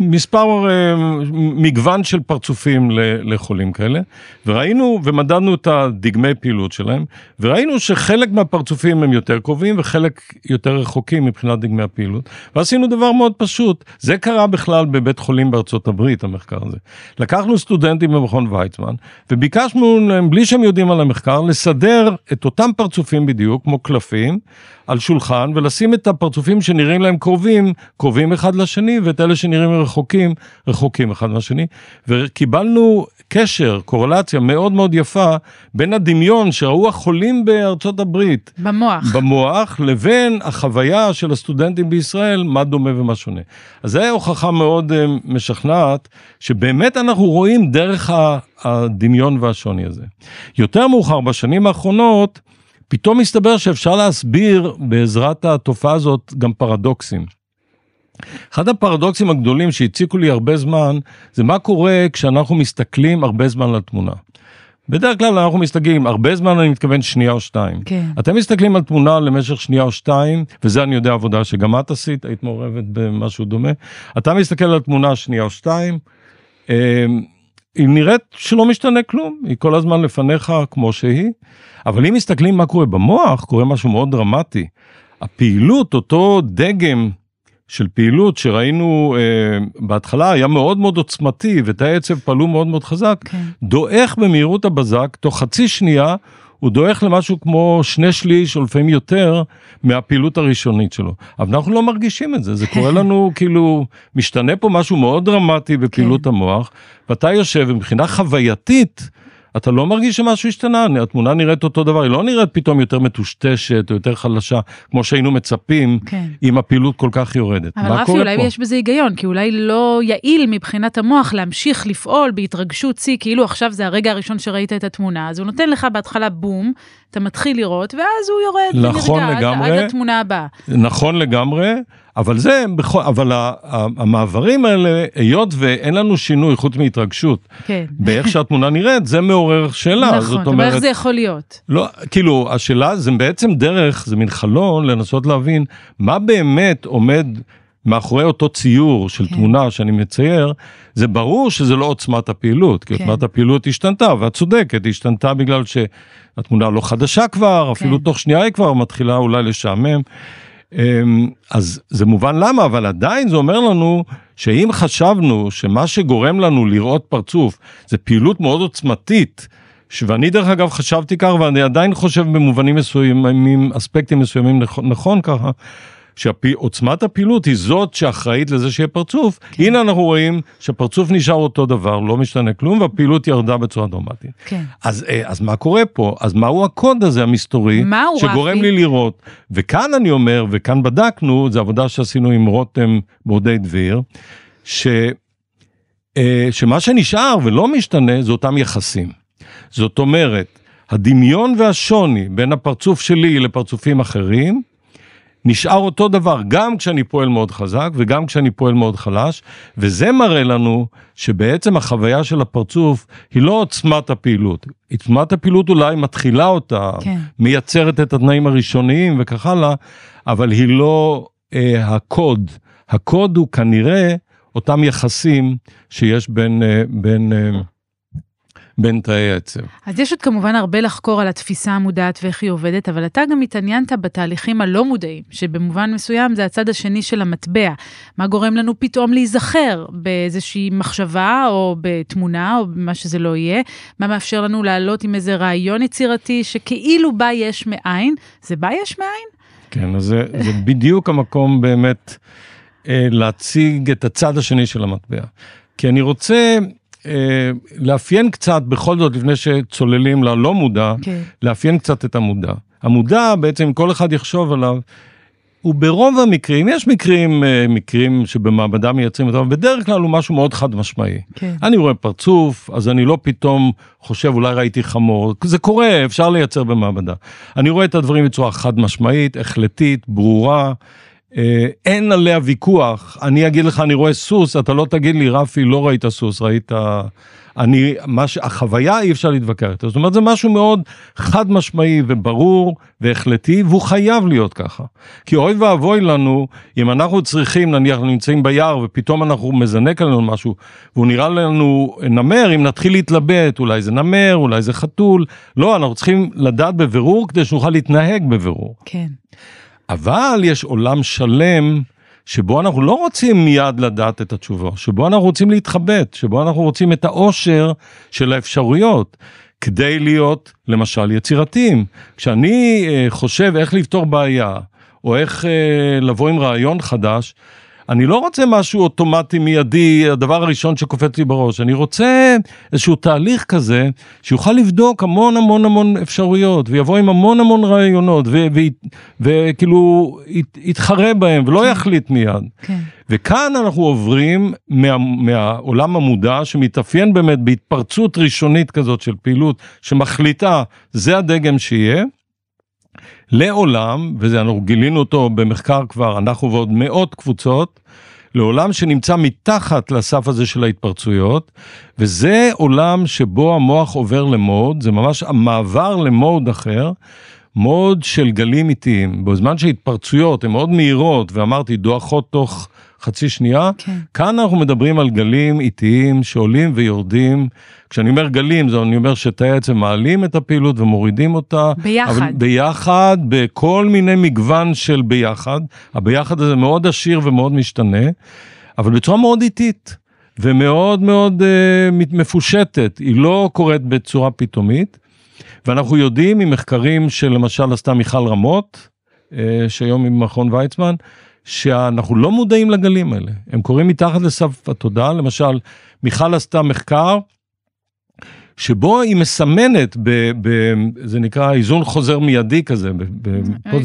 מספר, אה, מגוון של פרצופים לחולים כאלה, וראינו ומדדנו את הדגמי פעילות שלהם, וראינו שחלק מהפרצופים הם יותר קרובים וחלק יותר רחוקים מבחינת דגמי הפעילות, ועשינו דבר מאוד פשוט, זה קרה בכלל בבית חולים בארצות הברית, המחקר הזה. לקחנו סטודנטים במכון ויצמן, וביקשנו להם, בלי שהם יודעים על המחקר, לסדר את אותם פרצופים בדיוק, כמו קלפים, על שולחן, ולשים את הפרצופים שנראים להם קרובים, קרובים אחד לשני, ואת אלה שנראים רחוקים, רחוקים אחד מהשני. וקיבלנו קשר, קורלציה מאוד מאוד יפה, בין הדמיון שראו החולים בארצות הברית, במוח. במוח לבין החוויה של הסטודנטים בישראל, מה דומה ומה שונה. אז זו הוכחה מאוד uh, משכנעת, שבאמת אנחנו רואים דרך הדמיון והשוני הזה. יותר מאוחר, בשנים האחרונות, פתאום מסתבר שאפשר להסביר בעזרת התופעה הזאת גם פרדוקסים. אחד הפרדוקסים הגדולים שהציקו לי הרבה זמן, זה מה קורה כשאנחנו מסתכלים הרבה זמן על תמונה. בדרך כלל אנחנו מסתכלים, הרבה זמן אני מתכוון שנייה או שתיים. כן. אתם מסתכלים על תמונה למשך שנייה או שתיים, וזה אני יודע עבודה שגם את עשית, היית מעורבת במשהו דומה. אתה מסתכל על תמונה שנייה או שתיים, אה, היא נראית שלא משתנה כלום, היא כל הזמן לפניך כמו שהיא, אבל אם מסתכלים מה קורה במוח, קורה משהו מאוד דרמטי. הפעילות, אותו דגם של פעילות שראינו אה, בהתחלה היה מאוד מאוד עוצמתי ותאי עצב פעלו מאוד מאוד חזק, כן. דועך במהירות הבזק, תוך חצי שנייה הוא דועך למשהו כמו שני שליש או לפעמים יותר מהפעילות הראשונית שלו. אבל אנחנו לא מרגישים את זה, זה קורה [laughs] לנו כאילו, משתנה פה משהו מאוד דרמטי בפעילות כן. המוח, ואתה יושב ומבחינה חווייתית, אתה לא מרגיש שמשהו השתנה, התמונה נראית אותו דבר, היא לא נראית פתאום יותר מטושטשת או יותר חלשה, כמו שהיינו מצפים, כן. אם הפעילות כל כך יורדת. אבל רפי, אולי פה? יש בזה היגיון, כי אולי לא יעיל מבחינת המוח להמשיך לפעול בהתרגשות שיא, כאילו עכשיו זה הרגע הראשון שראית את התמונה, אז הוא נותן לך בהתחלה בום, אתה מתחיל לראות, ואז הוא יורד נכון ונרגע עד- לגמרי. עד לתמונה הבאה. נכון לגמרי, אבל זה, אבל המעברים האלה, היות ואין לנו שינוי חוץ מהתרגשות, כן. באיך שהתמונה נראית, זה מעורר שאלה. נכון, זאת אבל איך אומרת, זה יכול להיות? לא, כאילו, השאלה זה בעצם דרך, זה מין חלון לנסות להבין מה באמת עומד מאחורי אותו ציור של כן. תמונה שאני מצייר, זה ברור שזה לא עוצמת הפעילות, כי כן. עוצמת הפעילות השתנתה, ואת צודקת, היא השתנתה בגלל שהתמונה לא חדשה כבר, אפילו כן. תוך שנייה היא כבר מתחילה אולי לשעמם. אמ, אז זה מובן למה, אבל עדיין זה אומר לנו שאם חשבנו שמה שגורם לנו לראות פרצוף זה פעילות מאוד עוצמתית, ואני דרך אגב חשבתי כך ואני עדיין חושב במובנים מסוימים, אספקטים מסוימים נכון, נכון ככה, שעוצמת הפעילות היא זאת שאחראית לזה שיהיה פרצוף. כן. הנה אנחנו רואים שהפרצוף נשאר אותו דבר, לא משתנה כלום, והפעילות ירדה בצורה דרמטית. כן. אז, אה, אז מה קורה פה? אז מהו הקוד הזה המסתורי, שגורם רפי? לי לראות? וכאן אני אומר, וכאן בדקנו, זו עבודה שעשינו עם רותם בורדי דביר, ש, אה, שמה שנשאר ולא משתנה זה אותם יחסים. זאת אומרת, הדמיון והשוני בין הפרצוף שלי לפרצופים אחרים, נשאר אותו דבר גם כשאני פועל מאוד חזק וגם כשאני פועל מאוד חלש, וזה מראה לנו שבעצם החוויה של הפרצוף היא לא עוצמת הפעילות. עוצמת הפעילות אולי מתחילה אותה, כן. מייצרת את התנאים הראשוניים וכך הלאה, אבל היא לא אה, הקוד. הקוד הוא כנראה אותם יחסים שיש בין, אה, בין אה, בין תאי העצב. אז יש עוד כמובן הרבה לחקור על התפיסה המודעת ואיך היא עובדת, אבל אתה גם התעניינת בתהליכים הלא מודעים, שבמובן מסוים זה הצד השני של המטבע. מה גורם לנו פתאום להיזכר באיזושהי מחשבה או בתמונה או במה שזה לא יהיה? מה מאפשר לנו לעלות עם איזה רעיון יצירתי שכאילו בא יש מאין? זה בא יש מאין? כן, אז זה, זה בדיוק המקום באמת אה, להציג את הצד השני של המטבע. כי אני רוצה לאפיין קצת, בכל זאת, לפני שצוללים ללא מודע, okay. כן. לאפיין קצת את המודע. המודע, בעצם, כל אחד יחשוב עליו, הוא ברוב המקרים, יש מקרים, אה, מקרים שבמעבדה מייצרים אותם, בדרך כלל הוא משהו מאוד חד משמעי. כן. אני רואה פרצוף, אז אני לא פתאום חושב אולי ראיתי חמור, זה קורה, אפשר לייצר במעבדה. אני רואה את הדברים בצורה חד משמעית, החלטית, ברורה. אה, אין עליה ויכוח, אני אגיד לך, אני רואה סוס, אתה לא תגיד לי, רפי, לא ראית סוס, ראית... אני, מה ש... החוויה אי אפשר להתווכח איתה, זאת אומרת, זה משהו מאוד חד משמעי וברור והחלטי, והוא חייב להיות ככה. כי אוי ואבוי לנו, אם אנחנו צריכים, נניח, נמצאים ביער, ופתאום אנחנו מזנק עלינו משהו, והוא נראה לנו נמר, אם נתחיל להתלבט, אולי זה נמר, אולי זה חתול, לא, אנחנו צריכים לדעת בבירור כדי שנוכל להתנהג בבירור. כן. אבל יש עולם שלם שבו אנחנו לא רוצים מיד לדעת את התשובה, שבו אנחנו רוצים להתחבט, שבו אנחנו רוצים את האושר של האפשרויות. כדי להיות למשל יצירתיים. כשאני אה, חושב איך לפתור בעיה, או איך אה, לבוא עם רעיון חדש, אני לא רוצה משהו אוטומטי מיידי, הדבר הראשון שקופץ לי בראש, אני רוצה איזשהו תהליך כזה שיוכל לבדוק המון המון המון אפשרויות, ויבוא עם המון המון רעיונות, וכאילו יתחרה בהם ולא כן. יחליט מיד. כן. וכאן אנחנו עוברים מה, מהעולם המודע שמתאפיין באמת בהתפרצות ראשונית כזאת של פעילות שמחליטה זה הדגם שיהיה. לעולם, וזה אנחנו גילינו אותו במחקר כבר, אנחנו ועוד מאות קבוצות, לעולם שנמצא מתחת לסף הזה של ההתפרצויות, וזה עולם שבו המוח עובר למוד, זה ממש המעבר למוד אחר, מוד של גלים איטיים. בזמן שהתפרצויות הן מאוד מהירות, ואמרתי, דועכות תוך חצי שנייה, כן. כאן אנחנו מדברים על גלים איטיים שעולים ויורדים. כשאני אומר גלים, זה אני אומר שתאי עצם מעלים את הפעילות ומורידים אותה. ביחד. ביחד, בכל מיני מגוון של ביחד. הביחד הזה מאוד עשיר ומאוד משתנה, אבל בצורה מאוד איטית. ומאוד מאוד uh, מפושטת, היא לא קורית בצורה פתאומית. ואנחנו יודעים ממחקרים שלמשל עשתה מיכל רמות, uh, שהיום עם מכון ויצמן, שאנחנו לא מודעים לגלים האלה, הם קורים מתחת לסף התודעה, למשל, מיכל עשתה מחקר שבו היא מסמנת, ב, ב, זה נקרא איזון חוזר מיידי כזה,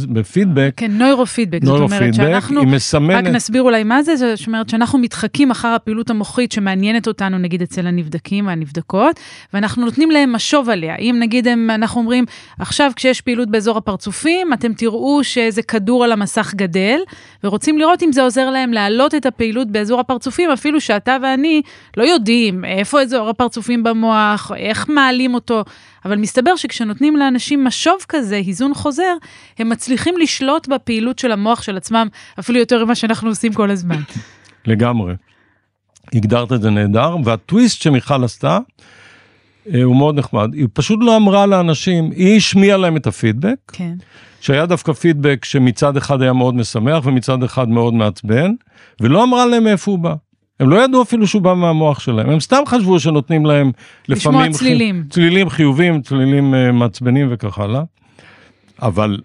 בפידבק. כן, נוירופידבק, זאת אומרת שאנחנו, היא מסמנת... רק נסביר אולי מה זה, זאת אומרת שאנחנו מתחקים אחר הפעילות המוחית שמעניינת אותנו, נגיד אצל הנבדקים והנבדקות, ואנחנו נותנים להם משוב עליה. אם נגיד הם, אנחנו אומרים, עכשיו כשיש פעילות באזור הפרצופים, אתם תראו שאיזה כדור על המסך גדל, ורוצים לראות אם זה עוזר להם להעלות את הפעילות באזור הפרצופים, אפילו שאתה ואני לא יודעים איפה אזור הפרצופים במוח, איך מעלים אותו, אבל מסתבר שכשנותנים לאנשים משוב כזה, היזון חוזר, הם מצליחים לשלוט בפעילות של המוח של עצמם, אפילו יותר ממה שאנחנו עושים כל הזמן. [laughs] לגמרי. הגדרת את זה נהדר, והטוויסט שמיכל עשתה, אה, הוא מאוד נחמד, היא פשוט לא אמרה לאנשים, היא השמיעה להם את הפידבק, כן. שהיה דווקא פידבק שמצד אחד היה מאוד משמח ומצד אחד מאוד מעצבן, ולא אמרה להם מאיפה הוא בא. הם לא ידעו אפילו שהוא בא מהמוח שלהם, הם סתם חשבו שנותנים להם לפעמים... לשמוע צלילים. חי... צלילים חיובים, צלילים uh, מעצבנים וכך הלאה. אבל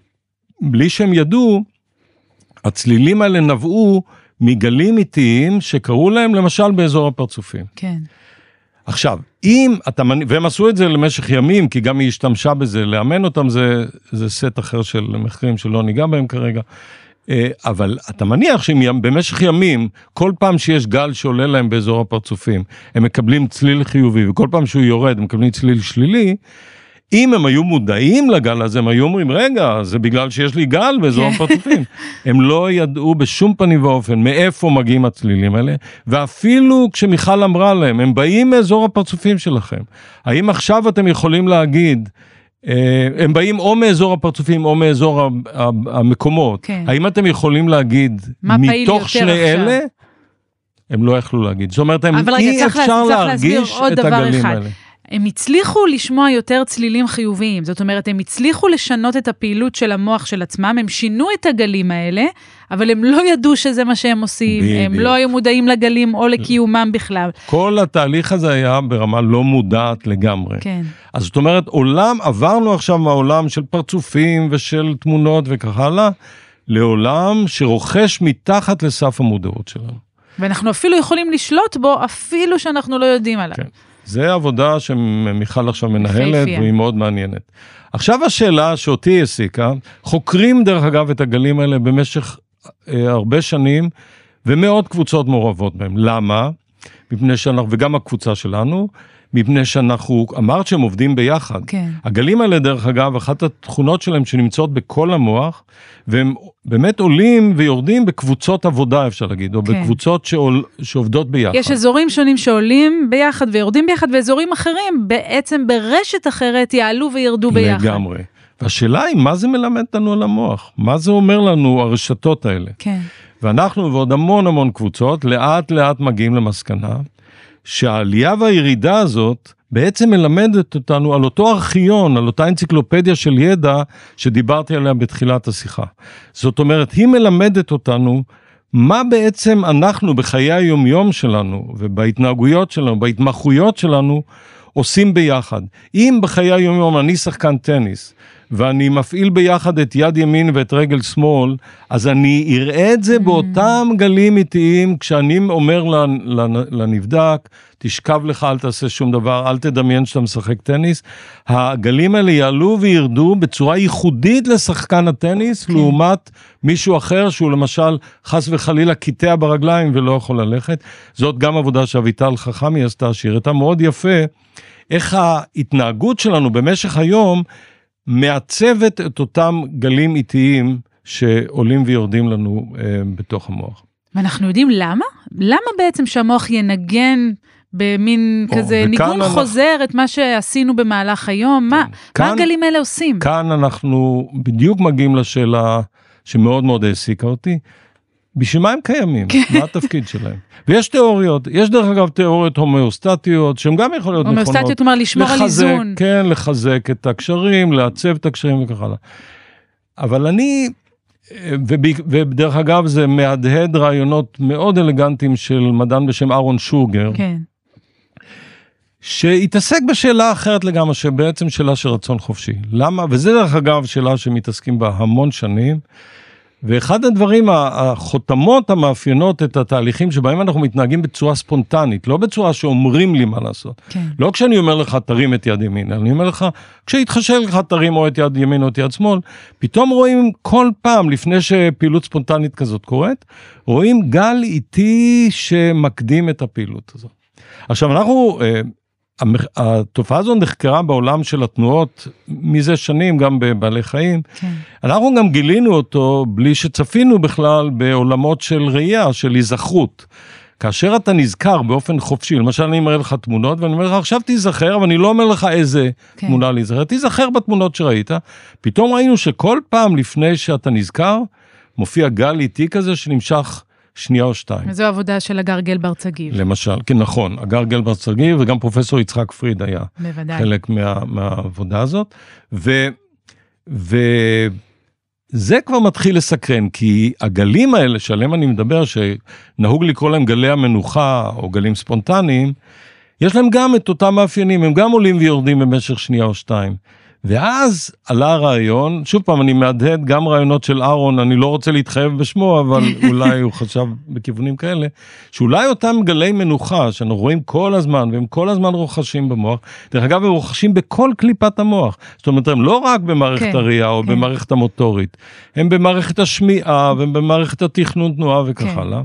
בלי שהם ידעו, הצלילים האלה נבעו מגלים איטיים שקראו להם למשל באזור הפרצופים. כן. עכשיו, אם אתה, והם עשו את זה למשך ימים, כי גם היא השתמשה בזה, לאמן אותם זה, זה סט אחר של מחקרים שלא ניגע בהם כרגע. אה, אבל אתה מניח שבמשך ימים, כל פעם שיש גל שעולה להם באזור הפרצופים, הם מקבלים צליל חיובי, וכל פעם שהוא יורד הם מקבלים צליל שלילי, אם הם היו מודעים לגל הזה, הם היו אומרים, רגע, זה בגלל שיש לי גל באזור כן. הפרצופים. הם לא ידעו בשום פנים ואופן מאיפה מגיעים הצלילים האלה, ואפילו כשמיכל אמרה להם, הם באים מאזור הפרצופים שלכם. האם עכשיו אתם יכולים להגיד, הם באים או מאזור הפרצופים או מאזור המקומות. כן. האם אתם יכולים להגיד, מתוך שני עכשיו? אלה, הם לא יכלו להגיד. זאת אומרת, הם רגע, אי צריך אפשר לה- צריך להסביר להרגיש עוד את דבר הגלים אחד. הם הצליחו לשמוע יותר צלילים חיוביים, זאת אומרת, הם הצליחו לשנות את הפעילות של המוח של עצמם, הם שינו את הגלים האלה, אבל הם לא ידעו שזה מה שהם עושים, הם בדיוק. לא היו מודעים לגלים או לקיומם בכלל. כל התהליך הזה היה ברמה לא מודעת לגמרי. כן, אז זאת אומרת, עולם, עברנו עכשיו מהעולם של פרצופים ושל תמונות וכך הלאה, לעולם שרוכש מתחת לסף המודעות שלנו. ואנחנו אפילו יכולים לשלוט בו, אפילו שאנחנו לא יודעים עליו. כן. זה עבודה שמיכל עכשיו מנהלת. והיא מאוד מעניינת. עכשיו השאלה שאותי העסיקה, חוקרים דרך אגב את הגלים האלה במשך אה, הרבה שנים ומאות קבוצות מעורבות בהם. למה? מפני שאנחנו, וגם הקבוצה שלנו, מפני שאנחנו, אמרת שהם עובדים ביחד. כן. הגלים האלה דרך אגב, אחת התכונות שלהם שנמצאות בכל המוח, והם באמת עולים ויורדים בקבוצות עבודה אפשר להגיד, או כן. בקבוצות שעול, שעובדות ביחד. יש אזורים שונים שעולים ביחד ויורדים ביחד, ואזורים אחרים בעצם ברשת אחרת יעלו וירדו ביחד. לגמרי. והשאלה היא, מה זה מלמד לנו על המוח? מה זה אומר לנו, הרשתות האלה? כן, ואנחנו ועוד המון המון קבוצות, לאט לאט מגיעים למסקנה שהעלייה והירידה הזאת בעצם מלמדת אותנו על אותו ארכיון, על אותה אנציקלופדיה של ידע שדיברתי עליה בתחילת השיחה. זאת אומרת, היא מלמדת אותנו מה בעצם אנחנו בחיי היומיום שלנו ובהתנהגויות שלנו, בהתמחויות שלנו, עושים ביחד. אם בחיי היומיום אני שחקן טניס, ואני מפעיל ביחד את יד ימין ואת רגל שמאל, אז אני אראה את זה באותם גלים איטיים, כשאני אומר לנ- לנ- לנבדק, תשכב לך, אל תעשה שום דבר, אל תדמיין שאתה משחק טניס. הגלים האלה יעלו וירדו בצורה ייחודית לשחקן הטניס, כן. לעומת מישהו אחר שהוא למשל, חס וחלילה, קיטע ברגליים ולא יכול ללכת. זאת גם עבודה שאביטל חכמי עשתה, שהראתה מאוד יפה, איך ההתנהגות שלנו במשך היום מעצבת את אותם גלים איטיים שעולים ויורדים לנו אה, בתוך המוח. ואנחנו יודעים למה? למה בעצם שהמוח ינגן במין או, כזה ניגון אנחנו- חוזר את מה שעשינו במהלך היום? מה, מה כאן- הגלים האלה עושים? כאן אנחנו בדיוק מגיעים לשאלה שמאוד מאוד העסיקה אותי. בשביל מה הם קיימים? כן. מה התפקיד שלהם? ויש תיאוריות, יש דרך אגב תיאוריות הומאוסטטיות שהן גם יכולות להיות נכונות. הומאוסטטיות כלומר לשמור על לחזק, איזון. כן, לחזק את הקשרים, לעצב את הקשרים וכך הלאה. אבל אני, ודרך אגב זה מהדהד רעיונות מאוד אלגנטיים של מדען בשם אהרון שוגר, כן, שהתעסק בשאלה אחרת לגמרי, שבעצם שאלה של רצון חופשי. למה? וזה דרך אגב שאלה שמתעסקים בה המון שנים. ואחד הדברים, החותמות המאפיינות את התהליכים שבהם אנחנו מתנהגים בצורה ספונטנית, לא בצורה שאומרים לי מה לעשות. כן. לא כשאני אומר לך תרים את יד ימין, אני אומר לך, כשיתחשק לך תרים או את יד ימין או את יד שמאל, פתאום רואים כל פעם לפני שפעילות ספונטנית כזאת קורית, רואים גל איטי שמקדים את הפעילות הזאת. עכשיו אנחנו, אה, התופעה הזו נחקרה בעולם של התנועות מזה שנים, גם בבעלי חיים. כן. אנחנו גם גילינו אותו בלי שצפינו בכלל בעולמות של ראייה, של היזכרות. כאשר אתה נזכר באופן חופשי, למשל אני מראה לך תמונות ואני אומר לך עכשיו תיזכר, אבל אני לא אומר לך איזה כן. תמונה להיזכר, תיזכר בתמונות שראית. פתאום ראינו שכל פעם לפני שאתה נזכר, מופיע גל איטי כזה שנמשך שנייה או שתיים. וזו עבודה של הגר גלבר צגיב, למשל, כן נכון, הגר גלבר שגיב וגם פרופסור יצחק פריד היה בוודאי. חלק מה, מהעבודה הזאת. ו, וזה כבר מתחיל לסקרן, כי הגלים האלה שעליהם אני מדבר, שנהוג לקרוא להם גלי המנוחה או גלים ספונטניים, יש להם גם את אותם מאפיינים, הם גם עולים ויורדים במשך שנייה או שתיים. ואז עלה הרעיון, שוב פעם אני מהדהד גם רעיונות של אהרון, אני לא רוצה להתחייב בשמו, אבל [laughs] אולי הוא חשב בכיוונים כאלה, שאולי אותם גלי מנוחה שאנחנו רואים כל הזמן, והם כל הזמן רוכשים במוח, דרך אגב הם רוכשים בכל קליפת המוח, זאת אומרת הם לא רק במערכת כן, הראייה או כן. במערכת המוטורית, הם במערכת השמיעה והם במערכת התכנון תנועה וכך כן. הלאה.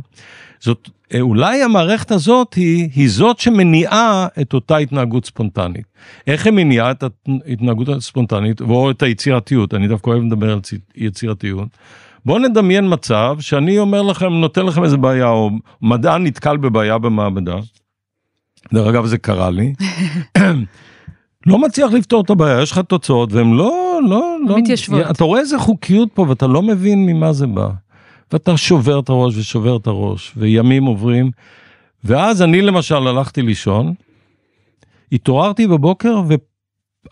זאת, אה, אולי המערכת הזאת היא, היא זאת שמניעה את אותה התנהגות ספונטנית. איך היא מניעה את ההתנהגות הספונטנית, או את היצירתיות, אני דווקא אוהב לדבר על יצירתיות. בואו נדמיין מצב שאני אומר לכם, נותן לכם איזה בעיה, או מדען נתקל בבעיה במעבדה. דרך אגב, זה קרה לי. [coughs] לא מצליח לפתור את הבעיה, יש לך תוצאות, והן לא, לא, לא... מתיישבות. אתה רואה איזה חוקיות פה, ואתה לא מבין ממה זה בא. ואתה שובר את הראש ושובר את הראש, וימים עוברים. ואז אני למשל הלכתי לישון, התעוררתי בבוקר,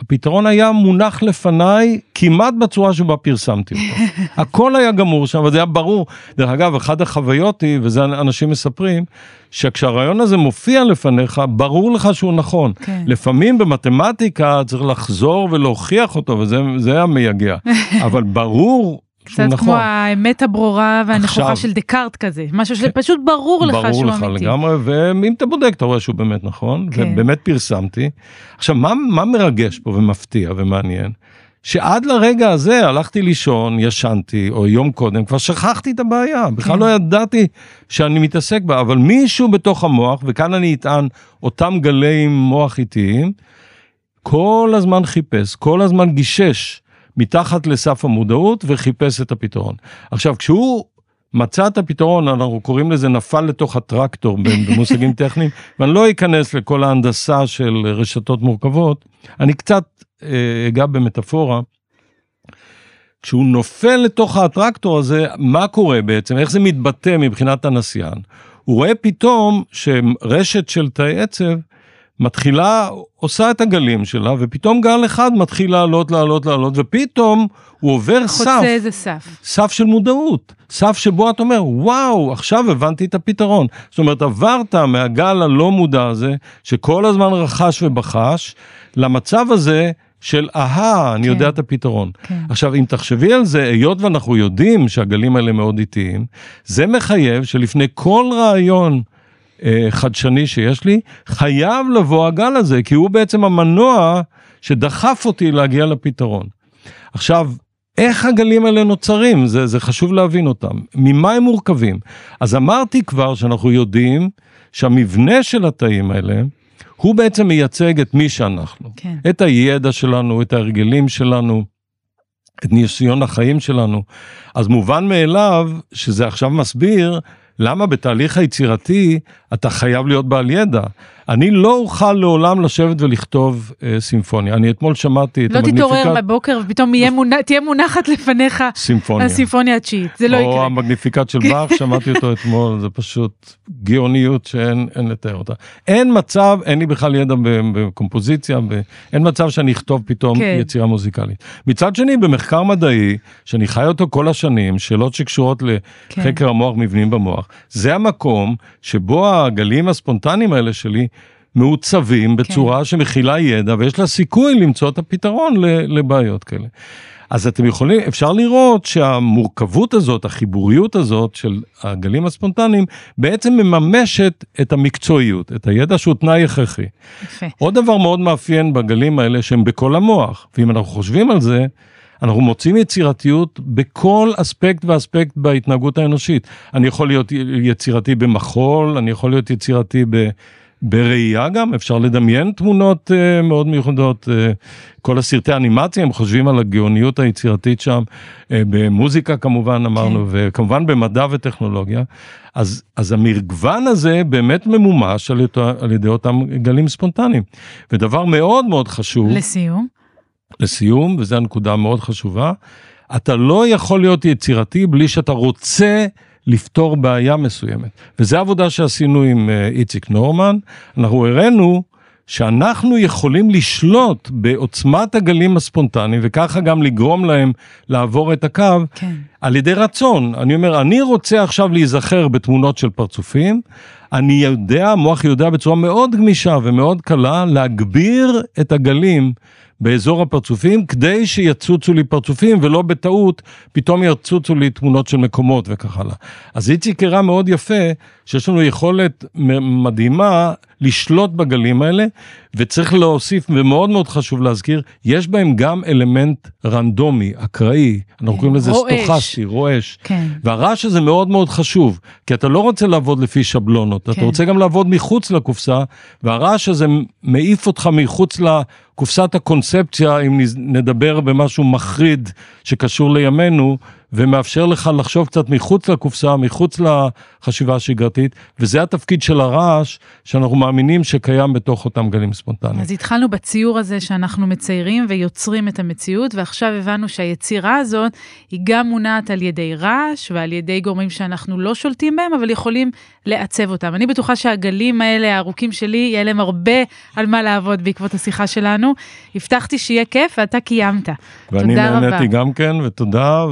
הפתרון היה מונח לפניי כמעט בצורה שבה פרסמתי אותו. [laughs] הכל היה גמור שם, וזה היה ברור. דרך אגב, אחת החוויות היא, וזה אנשים מספרים, שכשהרעיון הזה מופיע לפניך, ברור לך שהוא נכון. כן. לפעמים במתמטיקה צריך לחזור ולהוכיח אותו, וזה המייגע. [laughs] אבל ברור קצת נכון. כמו האמת הברורה והנכוחה עכשיו, של דקארט כזה, משהו כן. שפשוט ברור לך ברור שהוא אמיתי. ברור לך לגמרי, ואם אתה בודק אתה רואה שהוא באמת נכון, כן. ובאמת פרסמתי. עכשיו, מה, מה מרגש פה ומפתיע ומעניין? שעד לרגע הזה הלכתי לישון, ישנתי, או יום קודם, כבר שכחתי את הבעיה, בכלל כן. לא ידעתי שאני מתעסק בה, אבל מישהו בתוך המוח, וכאן אני אטען אותם גלי מוח איטיים, כל הזמן חיפש, כל הזמן גישש מתחת לסף המודעות וחיפש את הפתרון. עכשיו, כשהוא מצא את הפתרון, אנחנו קוראים לזה נפל לתוך הטרקטור [laughs] במושגים טכניים, ואני לא אכנס לכל ההנדסה של רשתות מורכבות, אני קצת אה, אגע במטאפורה. כשהוא נופל לתוך הטרקטור הזה, מה קורה בעצם? איך זה מתבטא מבחינת הנסיין? הוא רואה פתאום שרשת של תאי עצב מתחילה, עושה את הגלים שלה, ופתאום גל אחד מתחיל לעלות, לעלות, לעלות, ופתאום הוא עובר חוצה סף. חוצה איזה סף. סף של מודעות. סף שבו אתה אומר, וואו, עכשיו הבנתי את הפתרון. זאת אומרת, עברת מהגל הלא מודע הזה, שכל הזמן רכש ובחש, למצב הזה של אהה, אני כן. יודע את הפתרון. כן. עכשיו, אם תחשבי על זה, היות ואנחנו יודעים שהגלים האלה מאוד איטיים, זה מחייב שלפני כל רעיון, חדשני שיש לי, חייב לבוא הגל הזה, כי הוא בעצם המנוע שדחף אותי להגיע לפתרון. עכשיו, איך הגלים האלה נוצרים? זה, זה חשוב להבין אותם. ממה הם מורכבים? אז אמרתי כבר שאנחנו יודעים שהמבנה של התאים האלה, הוא בעצם מייצג את מי שאנחנו. כן. את הידע שלנו, את ההרגלים שלנו, את ניסיון החיים שלנו. אז מובן מאליו שזה עכשיו מסביר למה בתהליך היצירתי אתה חייב להיות בעל ידע. אני לא אוכל לעולם לשבת ולכתוב אה, סימפוניה. אני אתמול שמעתי את לא המגניפיקט... לא תתעורר בבוקר ופתאום מונ... תהיה מונחת לפניך סימפוניה. הסימפוניה התשיעית, זה לא יקרה. או המגניפיקט של באך, שמעתי אותו אתמול, זה פשוט גאוניות שאין לתאר אותה. אין מצב, אין לי בכלל ידע בקומפוזיציה, ב... אין מצב שאני אכתוב פתאום כן. יצירה מוזיקלית. מצד שני, במחקר מדעי, שאני חי אותו כל השנים, שאלות שקשורות לחקר כן. המוח, מבנים במוח, זה המקום שבו הגלים הספונטניים האלה שלי, מעוצבים בצורה כן. שמכילה ידע ויש לה סיכוי למצוא את הפתרון לבעיות כאלה. אז אתם יכולים, אפשר לראות שהמורכבות הזאת, החיבוריות הזאת של הגלים הספונטניים, בעצם מממשת את המקצועיות, את הידע שהוא תנאי הכרחי. יפה. עוד דבר מאוד מאפיין בגלים האלה שהם בכל המוח, ואם אנחנו חושבים על זה, אנחנו מוצאים יצירתיות בכל אספקט ואספקט בהתנהגות האנושית. אני יכול להיות יצירתי במחול, אני יכול להיות יצירתי ב... בראייה גם, אפשר לדמיין תמונות uh, מאוד מיוחדות. Uh, כל הסרטי אנימציה, הם חושבים על הגאוניות היצירתית שם, uh, במוזיקה כמובן אמרנו, כן. וכמובן במדע וטכנולוגיה. אז, אז המגוון הזה באמת ממומש על, על ידי אותם גלים ספונטניים. ודבר מאוד מאוד חשוב. לסיום. לסיום, וזו הנקודה המאוד חשובה, אתה לא יכול להיות יצירתי בלי שאתה רוצה לפתור בעיה מסוימת. וזו עבודה שעשינו עם אה, איציק נורמן, אנחנו הראינו שאנחנו יכולים לשלוט בעוצמת הגלים הספונטניים, וככה גם לגרום להם לעבור את הקו, כן. על ידי רצון. אני אומר, אני רוצה עכשיו להיזכר בתמונות של פרצופים, אני יודע, המוח יודע בצורה מאוד גמישה ומאוד קלה להגביר את הגלים באזור הפרצופים כדי שיצוצו לי פרצופים ולא בטעות פתאום יצוצו לי תמונות של מקומות וכך הלאה. אז איציק הראה מאוד יפה שיש לנו יכולת מדהימה לשלוט בגלים האלה וצריך להוסיף ומאוד מאוד חשוב להזכיר יש בהם גם אלמנט רנדומי אקראי אנחנו קוראים לזה סטוכסטי. חיפשתי, רועש. כן. והרעש הזה מאוד מאוד חשוב, כי אתה לא רוצה לעבוד לפי שבלונות, כן. אתה רוצה גם לעבוד מחוץ לקופסה, והרעש הזה מעיף אותך מחוץ לקופסת הקונספציה, אם נדבר במשהו מחריד שקשור לימינו, ומאפשר לך לחשוב קצת מחוץ לקופסה, מחוץ לחשיבה השגרתית, וזה התפקיד של הרעש, שאנחנו מאמינים שקיים בתוך אותם גלים ספונטניים. אז התחלנו בציור הזה שאנחנו מציירים ויוצרים את המציאות, ועכשיו הבנו שהיצירה הזאת היא גם מונעת על ידי רעש ועל ידי גורמים שאנחנו לא שולטים בהם, אבל יכולים לעצב אותם. אני בטוחה שהגלים האלה, הארוכים שלי, יהיה להם הרבה על מה לעבוד בעקבות השיחה שלנו. הבטחתי שיהיה כיף ואתה קיימת. ואני תודה רבה. נהניתי גם כן, ותודה,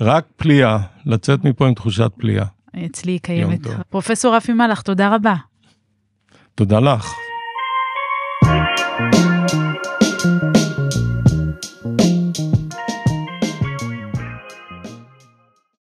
ורק פליאה, לצאת מפה עם תחושת פליאה. אצלי היא קיימת. פרופסור רפי מלאך, תודה רבה. תודה לך.